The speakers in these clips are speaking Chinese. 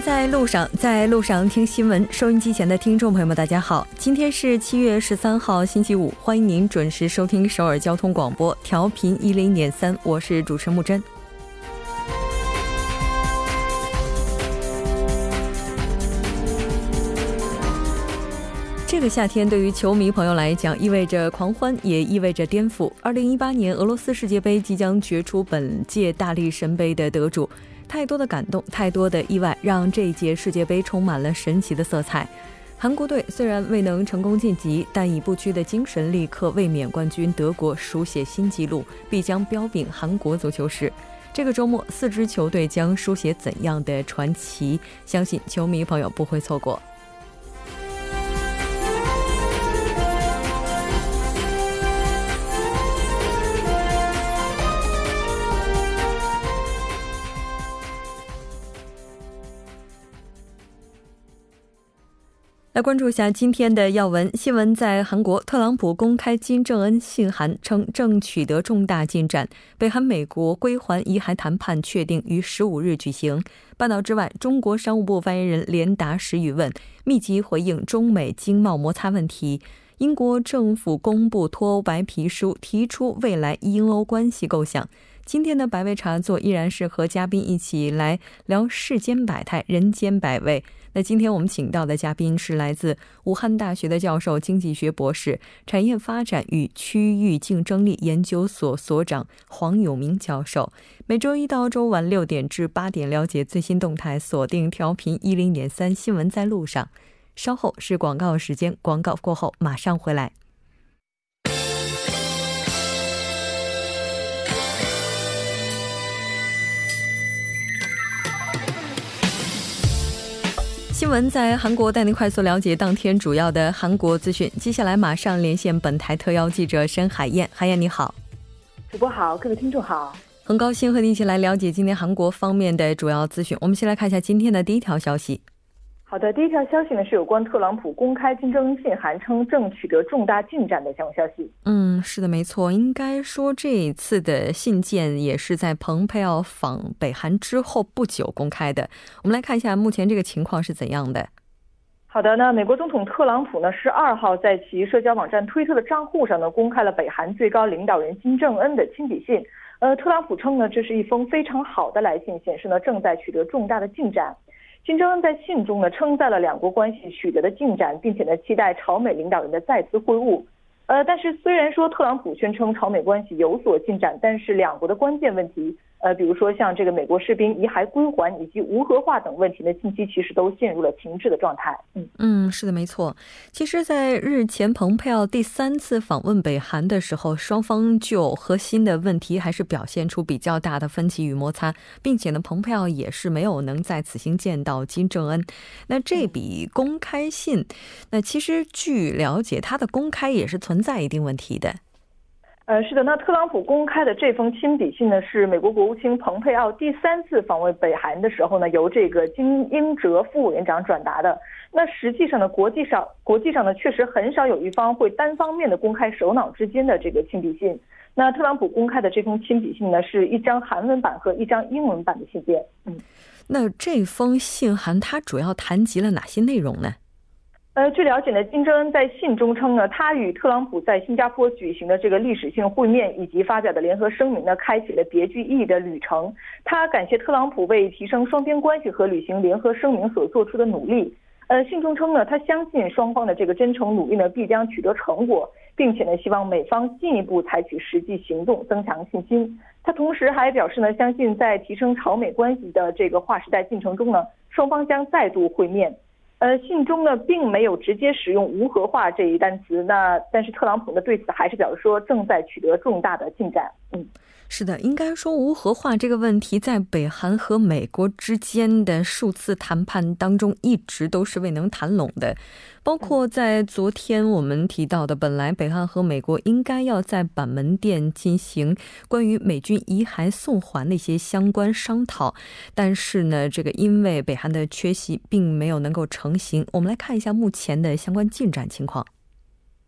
在路上，在路上听新闻。收音机前的听众朋友们，大家好，今天是七月十三号，星期五，欢迎您准时收听首尔交通广播，调频一零点三，我是主持木真。这个夏天对于球迷朋友来讲，意味着狂欢，也意味着颠覆。二零一八年俄罗斯世界杯即将决出本届大力神杯的得主。太多的感动，太多的意外，让这一届世界杯充满了神奇的色彩。韩国队虽然未能成功晋级，但以不屈的精神力克卫冕冠军德国，书写新纪录，必将彪炳韩国足球史。这个周末，四支球队将书写怎样的传奇？相信球迷朋友不会错过。关注一下今天的要闻新闻。在韩国，特朗普公开金正恩信函，称正取得重大进展。北韩美国归还遗骸谈判确定于十五日举行。半岛之外，中国商务部发言人连达十余问，密集回应中美经贸摩擦问题。英国政府公布脱欧白皮书，提出未来英欧关系构想。今天的百味茶座依然是和嘉宾一起来聊世间百态、人间百味。那今天我们请到的嘉宾是来自武汉大学的教授、经济学博士、产业发展与区域竞争力研究所所长黄永明教授。每周一到周晚六点至八点，了解最新动态，锁定调频一零点三新闻在路上。稍后是广告时间，广告过后马上回来。新闻在韩国带您快速了解当天主要的韩国资讯。接下来马上连线本台特邀记者申海燕。海燕你好，主播好，各位听众好，很高兴和你一起来了解今天韩国方面的主要资讯。我们先来看一下今天的第一条消息。好的，第一条消息呢是有关特朗普公开金正恩信函，称正取得重大进展的相关消息。嗯，是的，没错。应该说这一次的信件也是在蓬佩奥访北韩之后不久公开的。我们来看一下目前这个情况是怎样的。好的，那美国总统特朗普呢十二号在其社交网站推特的账户上呢公开了北韩最高领导人金正恩的亲笔信。呃，特朗普称呢这是一封非常好的来信，显示呢正在取得重大的进展。金正恩在信中呢称赞了两国关系取得的进展，并且呢期待朝美领导人的再次会晤。呃，但是虽然说特朗普宣称朝美关系有所进展，但是两国的关键问题。呃，比如说像这个美国士兵遗骸归还以及无核化等问题呢，近期其实都陷入了停滞的状态。嗯嗯，是的，没错。其实，在日前蓬佩奥第三次访问北韩的时候，双方就核心的问题还是表现出比较大的分歧与摩擦，并且呢，蓬佩奥也是没有能在此行见到金正恩。那这笔公开信，那其实据了解，它的公开也是存在一定问题的。呃，是的，那特朗普公开的这封亲笔信呢，是美国国务卿蓬佩奥第三次访问北韩的时候呢，由这个金英哲副委员长转达的。那实际上呢，国际上国际上呢，确实很少有一方会单方面的公开首脑之间的这个亲笔信。那特朗普公开的这封亲笔信呢，是一张韩文版和一张英文版的信件。嗯，那这封信函它主要谈及了哪些内容呢？呃，据了解呢，金正恩在信中称呢，他与特朗普在新加坡举行的这个历史性会面以及发表的联合声明呢，开启了别具意义的旅程。他感谢特朗普为提升双边关系和履行联合声明所做出的努力。呃，信中称呢，他相信双方的这个真诚努力呢，必将取得成果，并且呢，希望美方进一步采取实际行动，增强信心。他同时还表示呢，相信在提升朝美关系的这个划时代进程中呢，双方将再度会面。呃，信中呢并没有直接使用无核化这一单词，那但是特朗普呢对此还是表示说正在取得重大的进展。嗯。是的，应该说无核化这个问题在北韩和美国之间的数次谈判当中一直都是未能谈拢的，包括在昨天我们提到的，本来北韩和美国应该要在板门店进行关于美军遗骸送还的一些相关商讨，但是呢，这个因为北韩的缺席，并没有能够成型。我们来看一下目前的相关进展情况。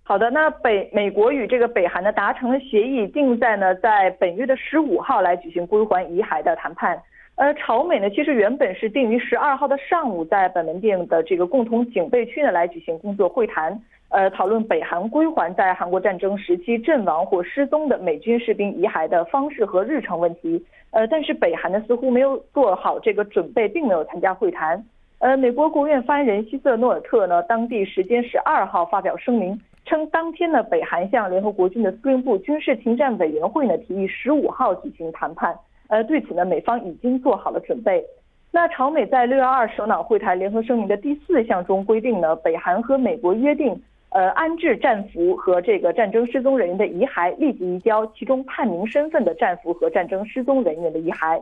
好的，那北美国与这个北韩呢达成了协议，定在呢在本月的十五号来举行归还遗骸的谈判。呃，朝美呢，其实原本是定于十二号的上午，在本门店的这个共同警备区呢来举行工作会谈，呃，讨论北韩归还在韩国战争时期阵亡或失踪的美军士兵遗骸的方式和日程问题。呃，但是北韩呢似乎没有做好这个准备，并没有参加会谈。呃，美国国务院发言人希瑟诺尔特呢，当地时间十二号发表声明，称当天呢，北韩向联合国军的司令部军事停战委员会呢提议十五号举行谈判。呃，对此呢，美方已经做好了准备。那朝美在六月二首脑会谈联合声明的第四项中规定呢，北韩和美国约定，呃，安置战俘和这个战争失踪人员的遗骸立即移交其中判明身份的战俘和战争失踪人员的遗骸。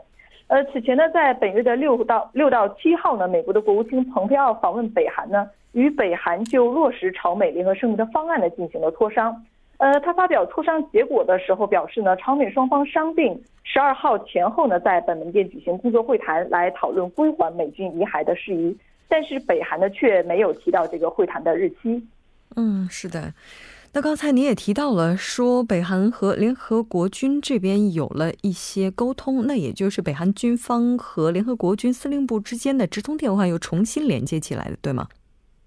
呃，此前呢，在本月的六到六到七号呢，美国的国务卿蓬佩奥访问北韩呢，与北韩就落实朝美联合声明的方案呢进行了磋商。呃，他发表磋商结果的时候表示呢，朝美双方商定十二号前后呢，在本门店举行工作会谈，来讨论归还美军遗骸的事宜。但是北韩呢，却没有提到这个会谈的日期。嗯，是的。那刚才你也提到了，说北韩和联合国军这边有了一些沟通，那也就是北韩军方和联合国军司令部之间的直通电话又重新连接起来了，对吗？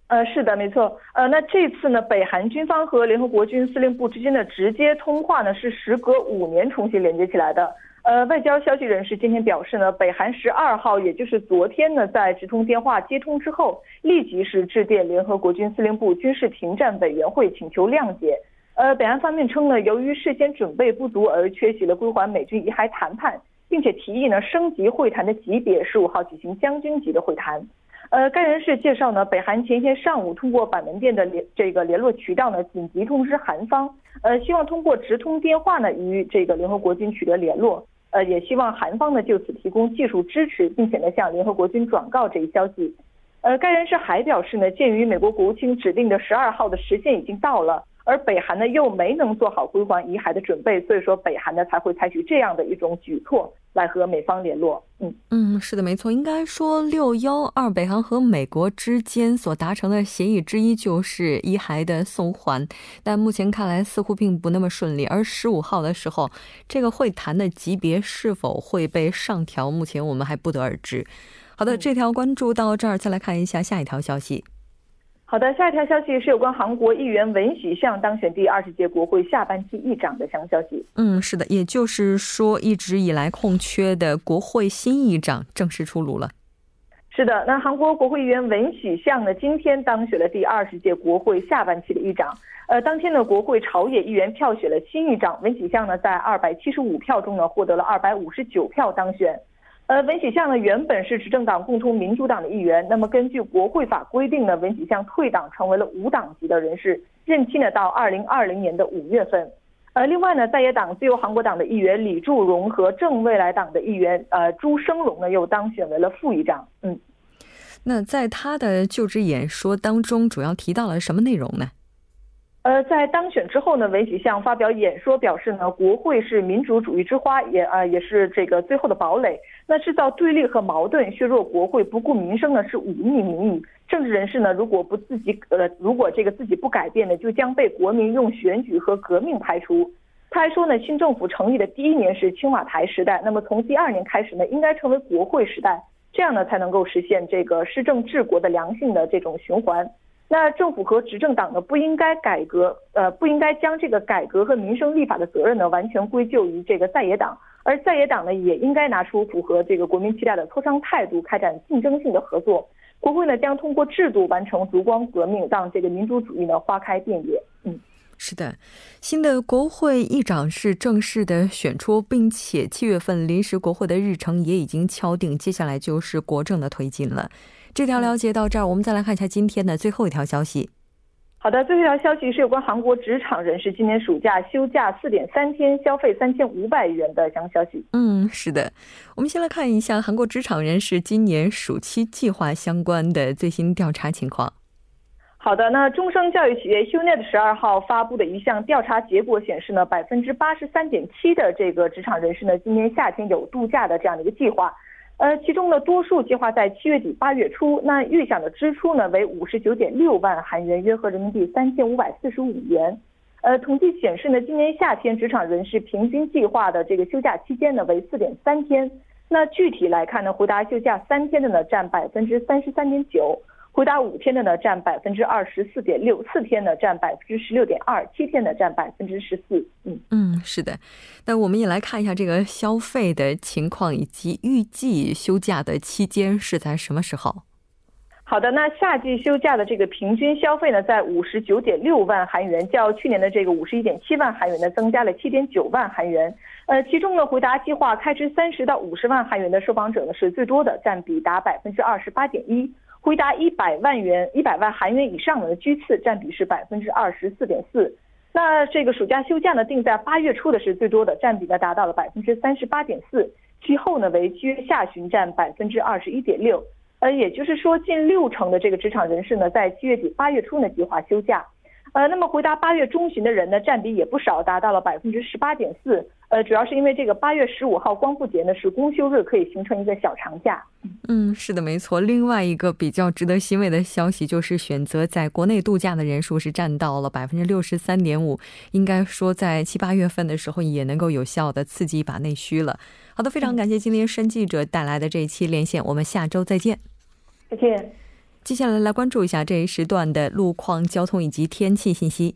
呃，是的，没错。呃，那这次呢，北韩军方和联合国军司令部之间的直接通话呢，是时隔五年重新连接起来的。呃，外交消息人士今天表示呢，北韩十二号，也就是昨天呢，在直通电话接通之后，立即是致电联合国军司令部军事停战委员会，请求谅解。呃，北韩方面称呢，由于事先准备不足而缺席了归还美军遗骸谈判，并且提议呢升级会谈的级别，十五号举行将军级的会谈。呃，该人士介绍呢，北韩前一天上午通过板门店的联这个联络渠道呢，紧急通知韩方，呃，希望通过直通电话呢与这个联合国军取得联络，呃，也希望韩方呢就此提供技术支持，并且呢向联合国军转告这一消息。呃，该人士还表示呢，鉴于美国国务卿指定的十二号的时限已经到了。而北韩呢又没能做好归还遗骸的准备，所以说北韩呢才会采取这样的一种举措来和美方联络。嗯嗯，是的，没错。应该说六幺二北韩和美国之间所达成的协议之一就是遗骸的送还，但目前看来似乎并不那么顺利。而十五号的时候，这个会谈的级别是否会被上调，目前我们还不得而知。好的，这条关注到这儿，再来看一下下一条消息。好的，下一条消息是有关韩国议员文喜相当选第二十届国会下半期议长的相关消息。嗯，是的，也就是说，一直以来空缺的国会新议长正式出炉了。是的，那韩国国会议员文喜相呢，今天当选了第二十届国会下半期的议长。呃，当天呢，国会朝野议员票选了新议长文喜相呢，在二百七十五票中呢，获得了二百五十九票当选。呃，文喜相呢原本是执政党共同民主党的一员，那么根据国会法规定呢，文喜相退党成为了无党籍的人士，任期呢到二零二零年的五月份。呃，另外呢，在野党自由韩国党的议员李柱荣和正未来党的议员呃朱生荣呢又当选为了副议长。嗯，那在他的就职演说当中，主要提到了什么内容呢？呃，在当选之后呢，文喜相发表演说，表示呢，国会是民主主义之花，也啊也是这个最后的堡垒。那制造对立和矛盾，削弱国会，不顾民生呢，是忤逆民意。政治人士呢，如果不自己呃，如果这个自己不改变呢，就将被国民用选举和革命排除。他还说呢，新政府成立的第一年是青瓦台时代，那么从第二年开始呢，应该成为国会时代，这样呢，才能够实现这个施政治国的良性的这种循环。那政府和执政党呢，不应该改革，呃，不应该将这个改革和民生立法的责任呢，完全归咎于这个在野党，而在野党呢，也应该拿出符合这个国民期待的磋商态度，开展竞争性的合作。国会呢，将通过制度完成烛光革命，让这个民主主义呢花开遍野。嗯，是的，新的国会议长是正式的选出，并且七月份临时国会的日程也已经敲定，接下来就是国政的推进了。这条了解到这儿，我们再来看一下今天的最后一条消息。好的，最后一条消息是有关韩国职场人士今年暑假休假四点三天，消费三千五百元的相关消息。嗯，是的，我们先来看一下韩国职场人士今年暑期计划相关的最新调查情况。好的，那中生教育企业 Unet 十二号发布的一项调查结果显示呢，百分之八十三点七的这个职场人士呢，今年夏天有度假的这样的一个计划。呃，其中呢，多数计划在七月底八月初。那预想的支出呢为五十九点六万韩元，约合人民币三千五百四十五元。呃，统计显示呢，今年夏天职场人士平均计划的这个休假期间呢为四点三天。那具体来看呢，回答休假三天的呢占百分之三十三点九，回答五天的呢占百分之二十四点六，四天呢占百分之十六点二，七天呢占百分之十四。嗯嗯，是的。那我们也来看一下这个消费的情况以及预计休假的期间是在什么时候。好的，那夏季休假的这个平均消费呢，在五十九点六万韩元，较去年的这个五十一点七万韩元呢，增加了七点九万韩元。呃，其中呢，回答计划开支三十到五十万韩元的受访者呢是最多的，占比达百分之二十八点一；回答一百万元、一百万韩元以上的居次，占比是百分之二十四点四。那这个暑假休假呢，定在八月初的是最多的，占比呢达到了百分之三十八点四，其后呢为七月下旬占百分之二十一点六。呃，也就是说，近六成的这个职场人士呢，在七月底八月初呢计划休假。呃，那么回答八月中旬的人呢，占比也不少，达到了百分之十八点四。呃，主要是因为这个八月十五号光复节呢是公休日，可以形成一个小长假。嗯，是的，没错。另外一个比较值得欣慰的消息就是，选择在国内度假的人数是占到了百分之六十三点五。应该说，在七八月份的时候也能够有效的刺激一把内需了。好的，非常感谢今天申记者带来的这一期连线，我们下周再见。再见。接下来来关注一下这一时段的路况、交通以及天气信息。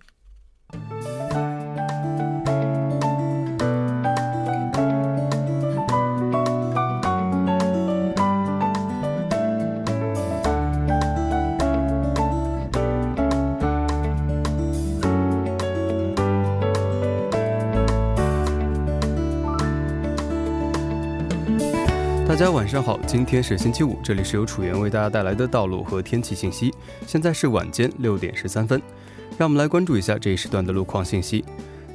大家晚上好，今天是星期五，这里是由楚源为大家带来的道路和天气信息。现在是晚间六点十三分，让我们来关注一下这一时段的路况信息。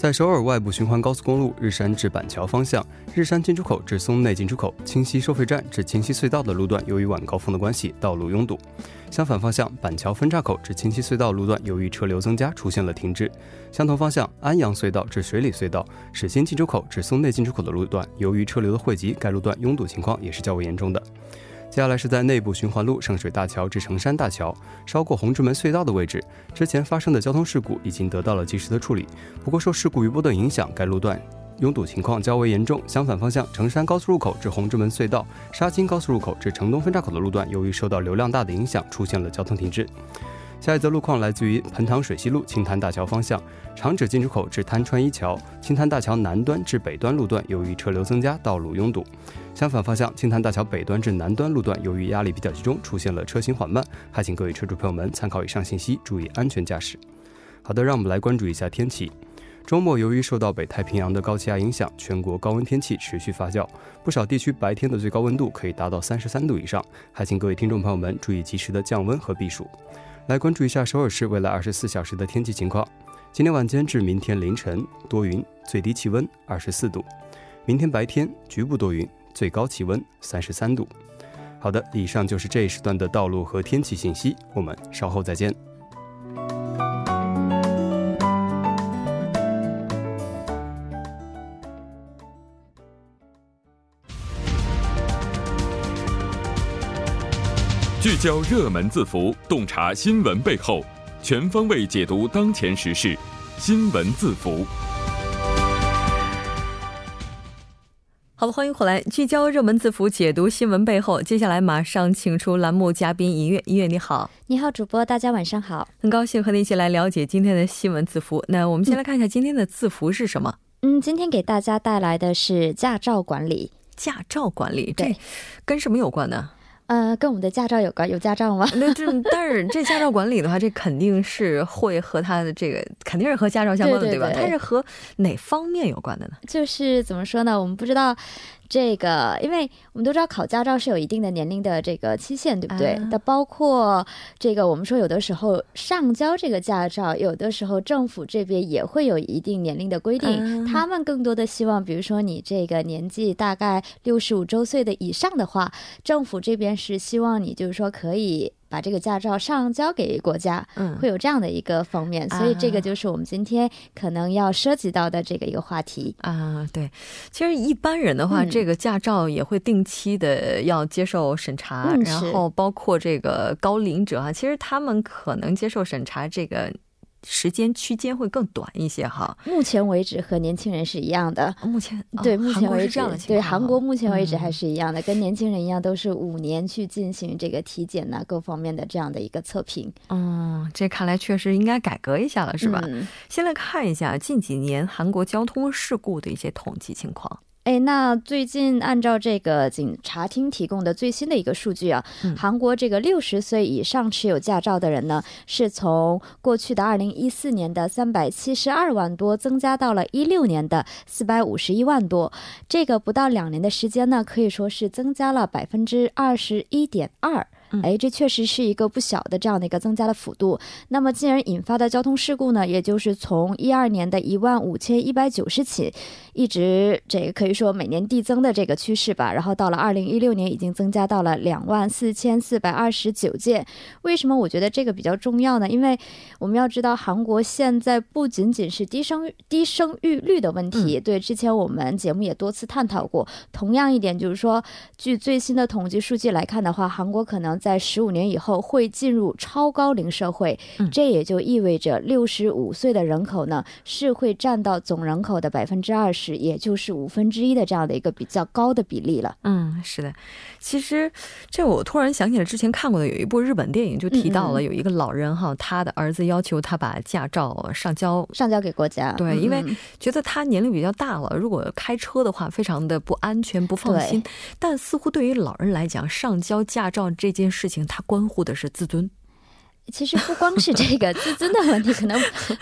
在首尔外部循环高速公路日山至板桥方向，日山进出口至松内进出口、清溪收费站至清溪隧道的路段，由于晚高峰的关系，道路拥堵。相反方向，板桥分岔口至清溪隧道路段，由于车流增加，出现了停滞。相同方向，安阳隧道至水里隧道、始新进出口至松内进出口的路段，由于车流的汇集，该路段拥堵情况也是较为严重的。接下来是在内部循环路圣水大桥至成山大桥，稍过红之门隧道的位置，之前发生的交通事故已经得到了及时的处理。不过受事故余波的影响，该路段拥堵情况较为严重。相反方向，成山高速入口至红之门隧道、沙金高速入口至城东分岔口的路段，由于受到流量大的影响，出现了交通停滞。下一则路况来自于盆塘水西路青潭大桥方向，长指进出口至滩川一桥、青潭大桥南端至北端路段，由于车流增加，道路拥堵。相反方向，青潭大桥北端至南端路段，由于压力比较集中，出现了车行缓慢，还请各位车主朋友们参考以上信息，注意安全驾驶。好的，让我们来关注一下天气。周末由于受到北太平洋的高气压影响，全国高温天气持续发酵，不少地区白天的最高温度可以达到三十三度以上，还请各位听众朋友们注意及时的降温和避暑。来关注一下首尔市未来二十四小时的天气情况。今天晚间至明天凌晨多云，最低气温二十四度；明天白天局部多云，最高气温三十三度。好的，以上就是这一时段的道路和天气信息，我们稍后再见。聚焦热门字符，洞察新闻背后，全方位解读当前时事。新闻字符。好了，欢迎回来，聚焦热门字符，解读新闻背后。接下来马上请出栏目嘉宾音乐，音乐你好，你好，主播，大家晚上好，很高兴和你一起来了解今天的新闻字符。那我们先来看一下今天的字符是什么？嗯，今天给大家带来的是驾照管理。驾照管理，这跟什么有关呢？呃，跟我们的驾照有关，有驾照吗？那这但是这驾照管理的话，这肯定是会和他的这个肯定是和驾照相关的，对吧？它是和哪方面有关的呢？就是怎么说呢？我们不知道。这个，因为我们都知道考驾照是有一定的年龄的这个期限，对不对？那包括这个，我们说有的时候上交这个驾照，有的时候政府这边也会有一定年龄的规定。他们更多的希望，比如说你这个年纪大概六十五周岁的以上的话，政府这边是希望你就是说可以。把这个驾照上交给国家，嗯，会有这样的一个方面，所以这个就是我们今天可能要涉及到的这个一个话题啊。对，其实一般人的话，这个驾照也会定期的要接受审查，然后包括这个高龄者啊，其实他们可能接受审查这个。时间区间会更短一些哈。目前为止和年轻人是一样的。目前对，目前为止对韩国目前为止嗯还是一样的，跟年轻人一样，都是五年去进行这个体检呐、各方面的这样的一个测评，嗯，这看来确实应该改革一下了，是吧？嗯先来看一下近几年韩国交通事故的一些统计情况。哎，那最近按照这个警察厅提供的最新的一个数据啊，嗯韩国这个六十岁以上持有驾照的人呢，是从过去的二零一四年的三百七十二万多，增加到了一六年的四百五十一万多。这个不到两年的时间呢，可以说是增加了百分之二十一点二。哎，这确实是一个不小的这样的一个增加的幅度。那么，进而引发的交通事故呢，也就是从一二年的一万五千一百九十起，一直这个可以说每年递增的这个趋势吧。然后到了二零一六年，已经增加到了两万四千四百二十九件。为什么我觉得这个比较重要呢？因为我们要知道，韩国现在不仅仅是低生低生育率的问题，对，之前我们节目也多次探讨过。同样一点就是说，据最新的统计数据来看的话，韩国可能在十五年以后会进入超高龄社会，嗯这也就意味着六十五岁的人口呢是会占到总人口的百分之二十，也就是五分之一的这样的一个比较高的比例了。嗯，是的。其实这我突然想起来之前看过的有一部日本电影，就提到了有一个老人哈，他的儿子要求他把驾照上交。上交给国家，对，嗯因为嗯觉得他年龄比较大了，如果开车的话，非常的不安全、不放心。但似乎对于老人来讲，上交驾照这件事情，它关乎的是自尊。其实不光是这个 自尊的问题，可能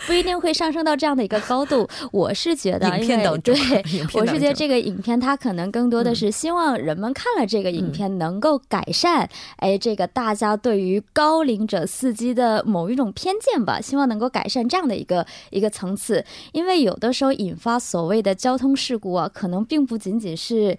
不一定会上升到这样的一个高度。我是觉得，影片因为 当中对，我是觉得这个影片它可能更多的是希望人们看了这个影片能够改善，哎，这个大家对于高龄者司机的某一种偏见吧，希望能够改善这样的一个一个层次。因为有的时候引发所谓的交通事故啊，可能并不仅仅是。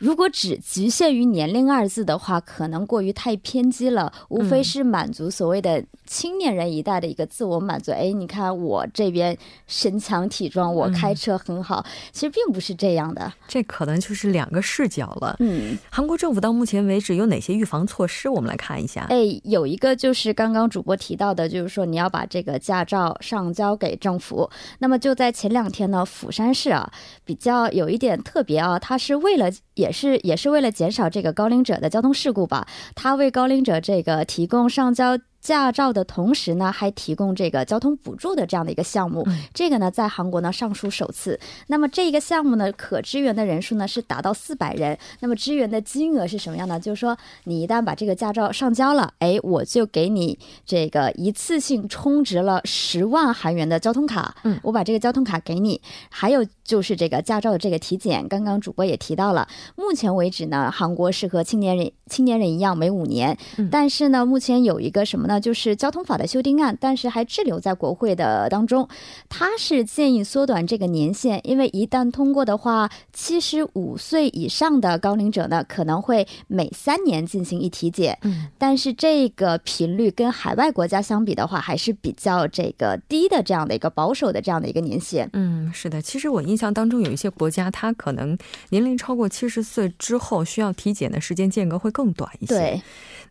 如果只局限于年龄二字的话，可能过于太偏激了。无非是满足所谓的青年人一代的一个自我满足。哎，你看我这边身强体壮，我开车很好。其实并不是这样的。这可能就是两个视角了。嗯，韩国政府到目前为止有哪些预防措施？我们来看一下。哎，有一个就是刚刚主播提到的，就是说你要把这个驾照上交给政府。那么就在前两天呢，釜山市啊比较有一点特别啊，它是为了也是也是为了减少这个高龄者的交通事故吧，他为高龄者这个提供上交。驾照的同时呢，还提供这个交通补助的这样的一个项目，嗯这个呢在韩国呢尚属首次。那么这个项目呢，可支援的人数呢是达到四百人。那么支援的金额是什么样呢？就是说，你一旦把这个驾照上交了，哎，我就给你这个一次性充值了十万韩元的交通卡。嗯我把这个交通卡给你。还有就是这个驾照的这个体检，刚刚主播也提到了，目前为止呢，韩国是和青年人青年人一样每五年，嗯但是呢，目前有一个什么呢？就是交通法的修订案，但是还滞留在国会的当中。他是建议缩短这个年限，因为一旦通过的话，七十五岁以上的高龄者呢，可能会每三年进行一体检。嗯，但是这个频率跟海外国家相比的话，还是比较这个低的，这样的一个保守的这样的一个年限。嗯，是的。其实我印象当中有一些国家，它可能年龄超过七十岁之后，需要体检的时间间隔会更短一些。对，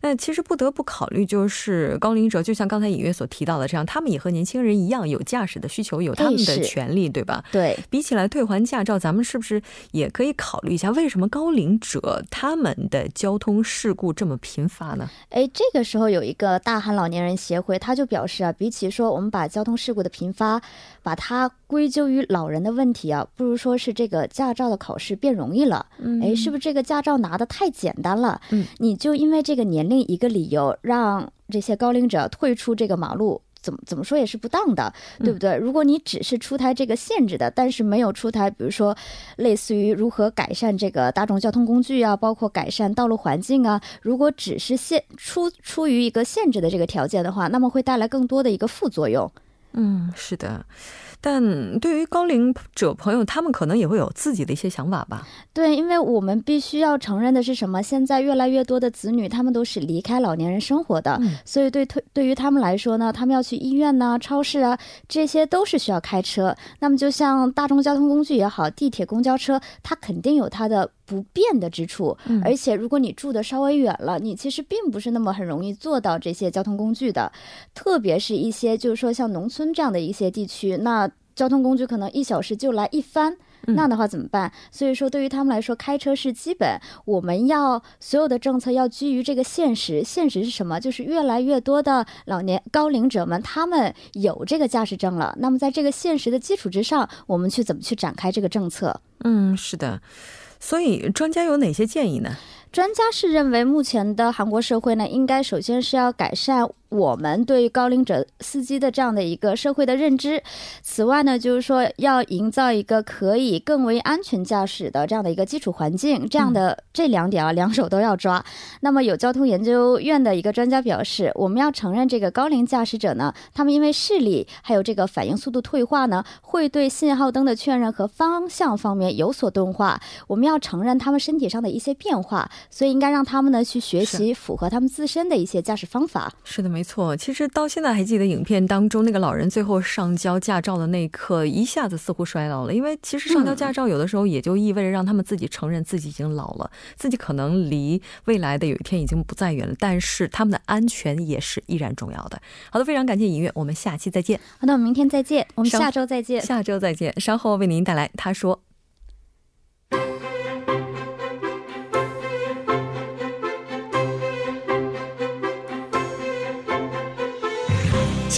那其实不得不考虑，就是高龄者，就像刚才隐约所提到的这样，他们也和年轻人一样有驾驶的需求，有他们的权利，对吧？对，比起来退还驾照，咱们是不是也可以考虑一下，为什么高龄者他们的交通事故这么频发呢？哎，这个时候有一个大韩老年人协会，他就表示啊，比起说我们把交通事故的频发，把它归咎于老人的问题啊，不如说是这个驾照的考试变容易了。嗯哎，是不是这个驾照拿的太简单了？嗯，你就因为这个年龄一个理由，让这些高龄者退出这个马路。怎么怎么说也是不当的，对不对？如果你只是出台这个限制的，但是没有出台，比如说类似于如何改善这个大众交通工具啊，包括改善道路环境啊，如果只是限出出于一个限制的这个条件的话，那么会带来更多的一个副作用。嗯，是的。但对于高龄者朋友，他们可能也会有自己的一些想法吧。对，因为我们必须要承认的是什么？现在越来越多的子女，他们都是离开老年人生活的，嗯所以对对对于他们来说呢，他们要去医院呐、超市啊，这些都是需要开车。那么就像大众交通工具也好，地铁、公交车，它肯定有它的。不便的之处，而且如果你住的稍微远了，你其实并不是那么很容易做到这些交通工具的，特别是一些就是说像农村这样的一些地区，那交通工具可能一小时就来一番。那的话怎么办？所以说，对于他们来说，开车是基本。我们要所有的政策要基于这个现实。现实是什么？就是越来越多的老年高龄者们，他们有这个驾驶证了。那么，在这个现实的基础之上，我们去怎么去展开这个政策？嗯，是的。所以，专家有哪些建议呢？专家是认为，目前的韩国社会呢，应该首先是要改善。我们对高龄者司机的这样的一个社会的认知，此外呢，就是说要营造一个可以更为安全驾驶的这样的一个基础环境，这样的这两点啊，两手都要抓。那么有交通研究院的一个专家表示，我们要承认这个高龄驾驶者呢，他们因为视力还有这个反应速度退化呢，会对信号灯的确认和方向方面有所钝化。我们要承认他们身体上的一些变化，所以应该让他们呢去学习符合他们自身的一些驾驶方法。是的，没。没错，其实到现在还记得影片当中那个老人最后上交驾照的那一刻，一下子似乎衰老了。因为其实上交驾照有的时候也就意味着让他们自己承认自己已经老了，自己可能离未来的有一天已经不再远了。但是他们的安全也是依然重要的。好的，非常感谢尹月，我们下期再见。好的，我们明天再见，我们下周再见，下周再见。稍后为您带来他说。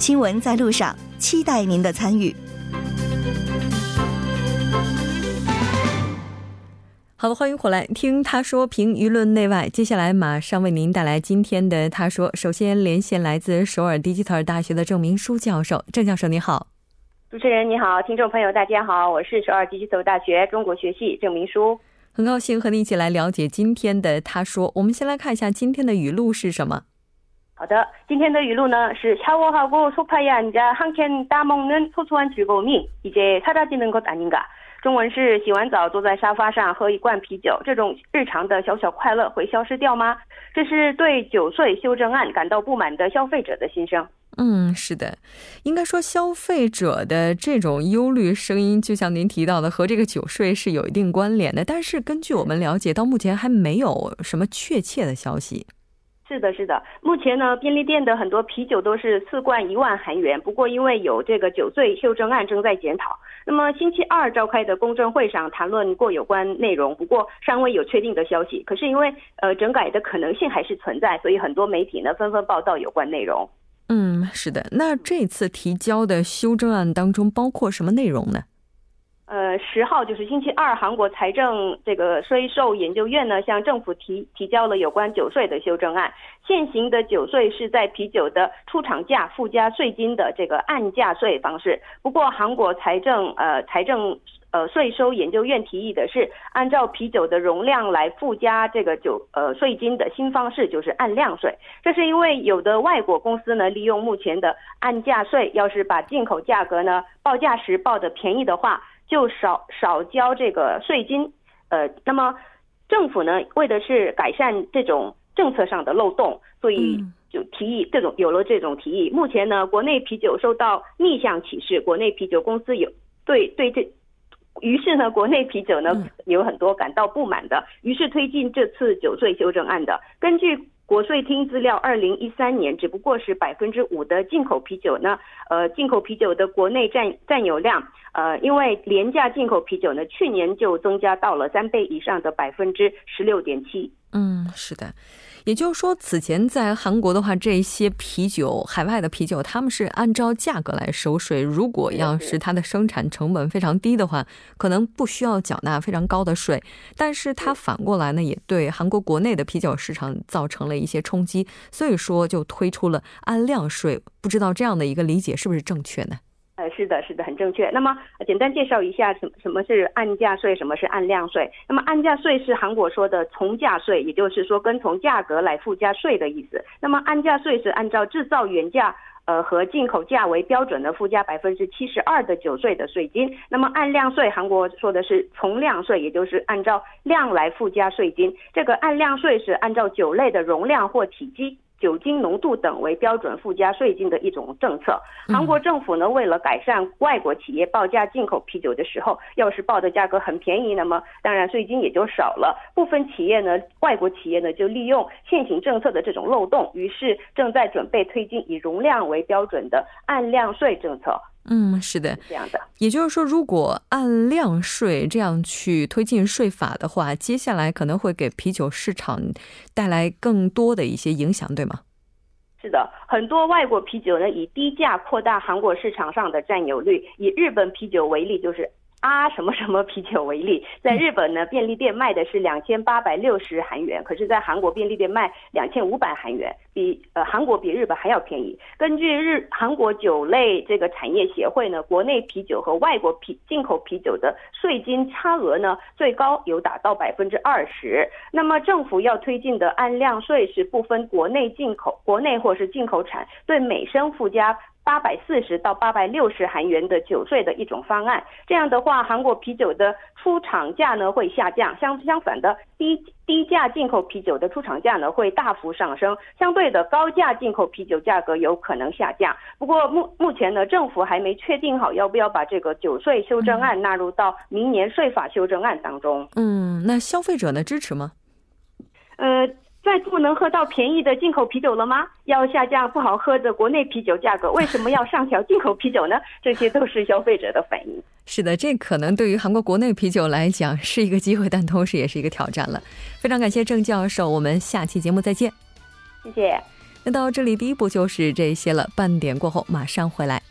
新闻在路上，期待您的参与。好的，欢迎回来听他说评舆论内外。接下来马上为您带来今天的他说。首先连线来自首尔迪吉特尔大学的郑明书教授，郑教授你好。主持人你好，听众朋友大家好，我是首尔迪吉特尔大学中国学系郑明书，很高兴和你一起来了解今天的他说。我们先来看一下今天的语录是什么。好的，今天的语录呢是샤워하고소파에앉아한캔따먹는소소한즐거움이이제사라지는것아닌가中文是洗完澡坐在沙发上喝一罐啤酒，这种日常的小小快乐会消失掉吗？这是对酒税修正案感到不满的消费者的心声。嗯，是的，应该说消费者的这种忧虑声音，就像您提到的，和这个酒税是有一定关联的。但是根据我们了解，到目前还没有什么确切的消息。 是的，是的。目前呢，便利店的很多啤酒都是四罐一万韩元。不过，因为有这个酒醉修正案正在检讨，那么星期二召开的公证会上谈论过有关内容，不过尚未有确定的消息。可是因为呃整改的可能性还是存在，所以很多媒体呢纷纷报道有关内容。嗯，是的。那这次提交的修正案当中包括什么内容呢？呃，十号就是星期二，韩国财政这个税收研究院呢，向政府提提交了有关酒税的修正案。现行的酒税是在啤酒的出厂价附加税金的这个按价税方式。不过，韩国财政呃财政呃税收研究院提议的是，按照啤酒的容量来附加这个酒呃税金的新方式，就是按量税。这是因为有的外国公司呢，利用目前的按价税，要是把进口价格呢报价时报的便宜的话。就少少交这个税金，呃，那么政府呢，为的是改善这种政策上的漏洞，所以就提议这种有了这种提议。目前呢，国内啤酒受到逆向歧视，国内啤酒公司有对对这，于是呢，国内啤酒呢有很多感到不满的，于是推进这次酒税修正案的。根据国税厅资料，二零一三年只不过是百分之五的进口啤酒呢，呃，进口啤酒的国内占占有量，呃，因为廉价进口啤酒呢，去年就增加到了三倍以上的百分之十六点七。嗯，是的。也就是说，此前在韩国的话，这些啤酒，海外的啤酒，他们是按照价格来收税。如果要是它的生产成本非常低的话，可能不需要缴纳非常高的税。但是它反过来呢，也对韩国国内的啤酒市场造成了一些冲击，所以说就推出了按量税。不知道这样的一个理解是不是正确呢？是的，是的，很正确。那么简单介绍一下什么什么是按价税，什么是按量税。那么按价税是韩国说的从价税，也就是说跟从价格来附加税的意思。那么按价税是按照制造原价。呃，和进口价为标准的附加百分之七十二的酒税的税金。那么按量税，韩国说的是从量税，也就是按照量来附加税金。这个按量税是按照酒类的容量或体积。酒精浓度等为标准附加税金的一种政策。韩国政府呢，为了改善外国企业报价进口啤酒的时候，要是报的价格很便宜，那么当然税金也就少了。部分企业呢，外国企业呢，就利用现行政策的这种漏洞，于是正在准备推进以容量为标准的按量税政策。嗯，是的，这样的。也就是说，如果按量税这样去推进税法的话，接下来可能会给啤酒市场带来更多的一些影响，对吗？是的，很多外国啤酒呢以低价扩大韩国市场上的占有率。以日本啤酒为例，就是。啊，什么什么啤酒为例，在日本呢，便利店卖的是两千八百六十韩元，可是，在韩国便利店卖两千五百韩元，比呃韩国比日本还要便宜。根据日韩国酒类这个产业协会呢，国内啤酒和外国啤进口啤酒的税金差额呢，最高有达到百分之二十。那么政府要推进的按量税是不分国内进口、国内或是进口产，对每升附加。八百四十到八百六十韩元的酒税的一种方案，这样的话，韩国啤酒的出厂价呢会下降，相相反的低低价进口啤酒的出厂价呢会大幅上升，相对的高价进口啤酒价格有可能下降。不过目目前呢，政府还没确定好要不要把这个酒税修正案纳入到明年税法修正案当中。嗯，那消费者呢支持吗？呃。再不能喝到便宜的进口啤酒了吗？要下降不好喝的国内啤酒价格，为什么要上调进口啤酒呢？这些都是消费者的反应。是的，这可能对于韩国国内啤酒来讲是一个机会，但同时也是一个挑战了。非常感谢郑教授，我们下期节目再见。谢谢。那到这里，第一步就是这些了。半点过后马上回来。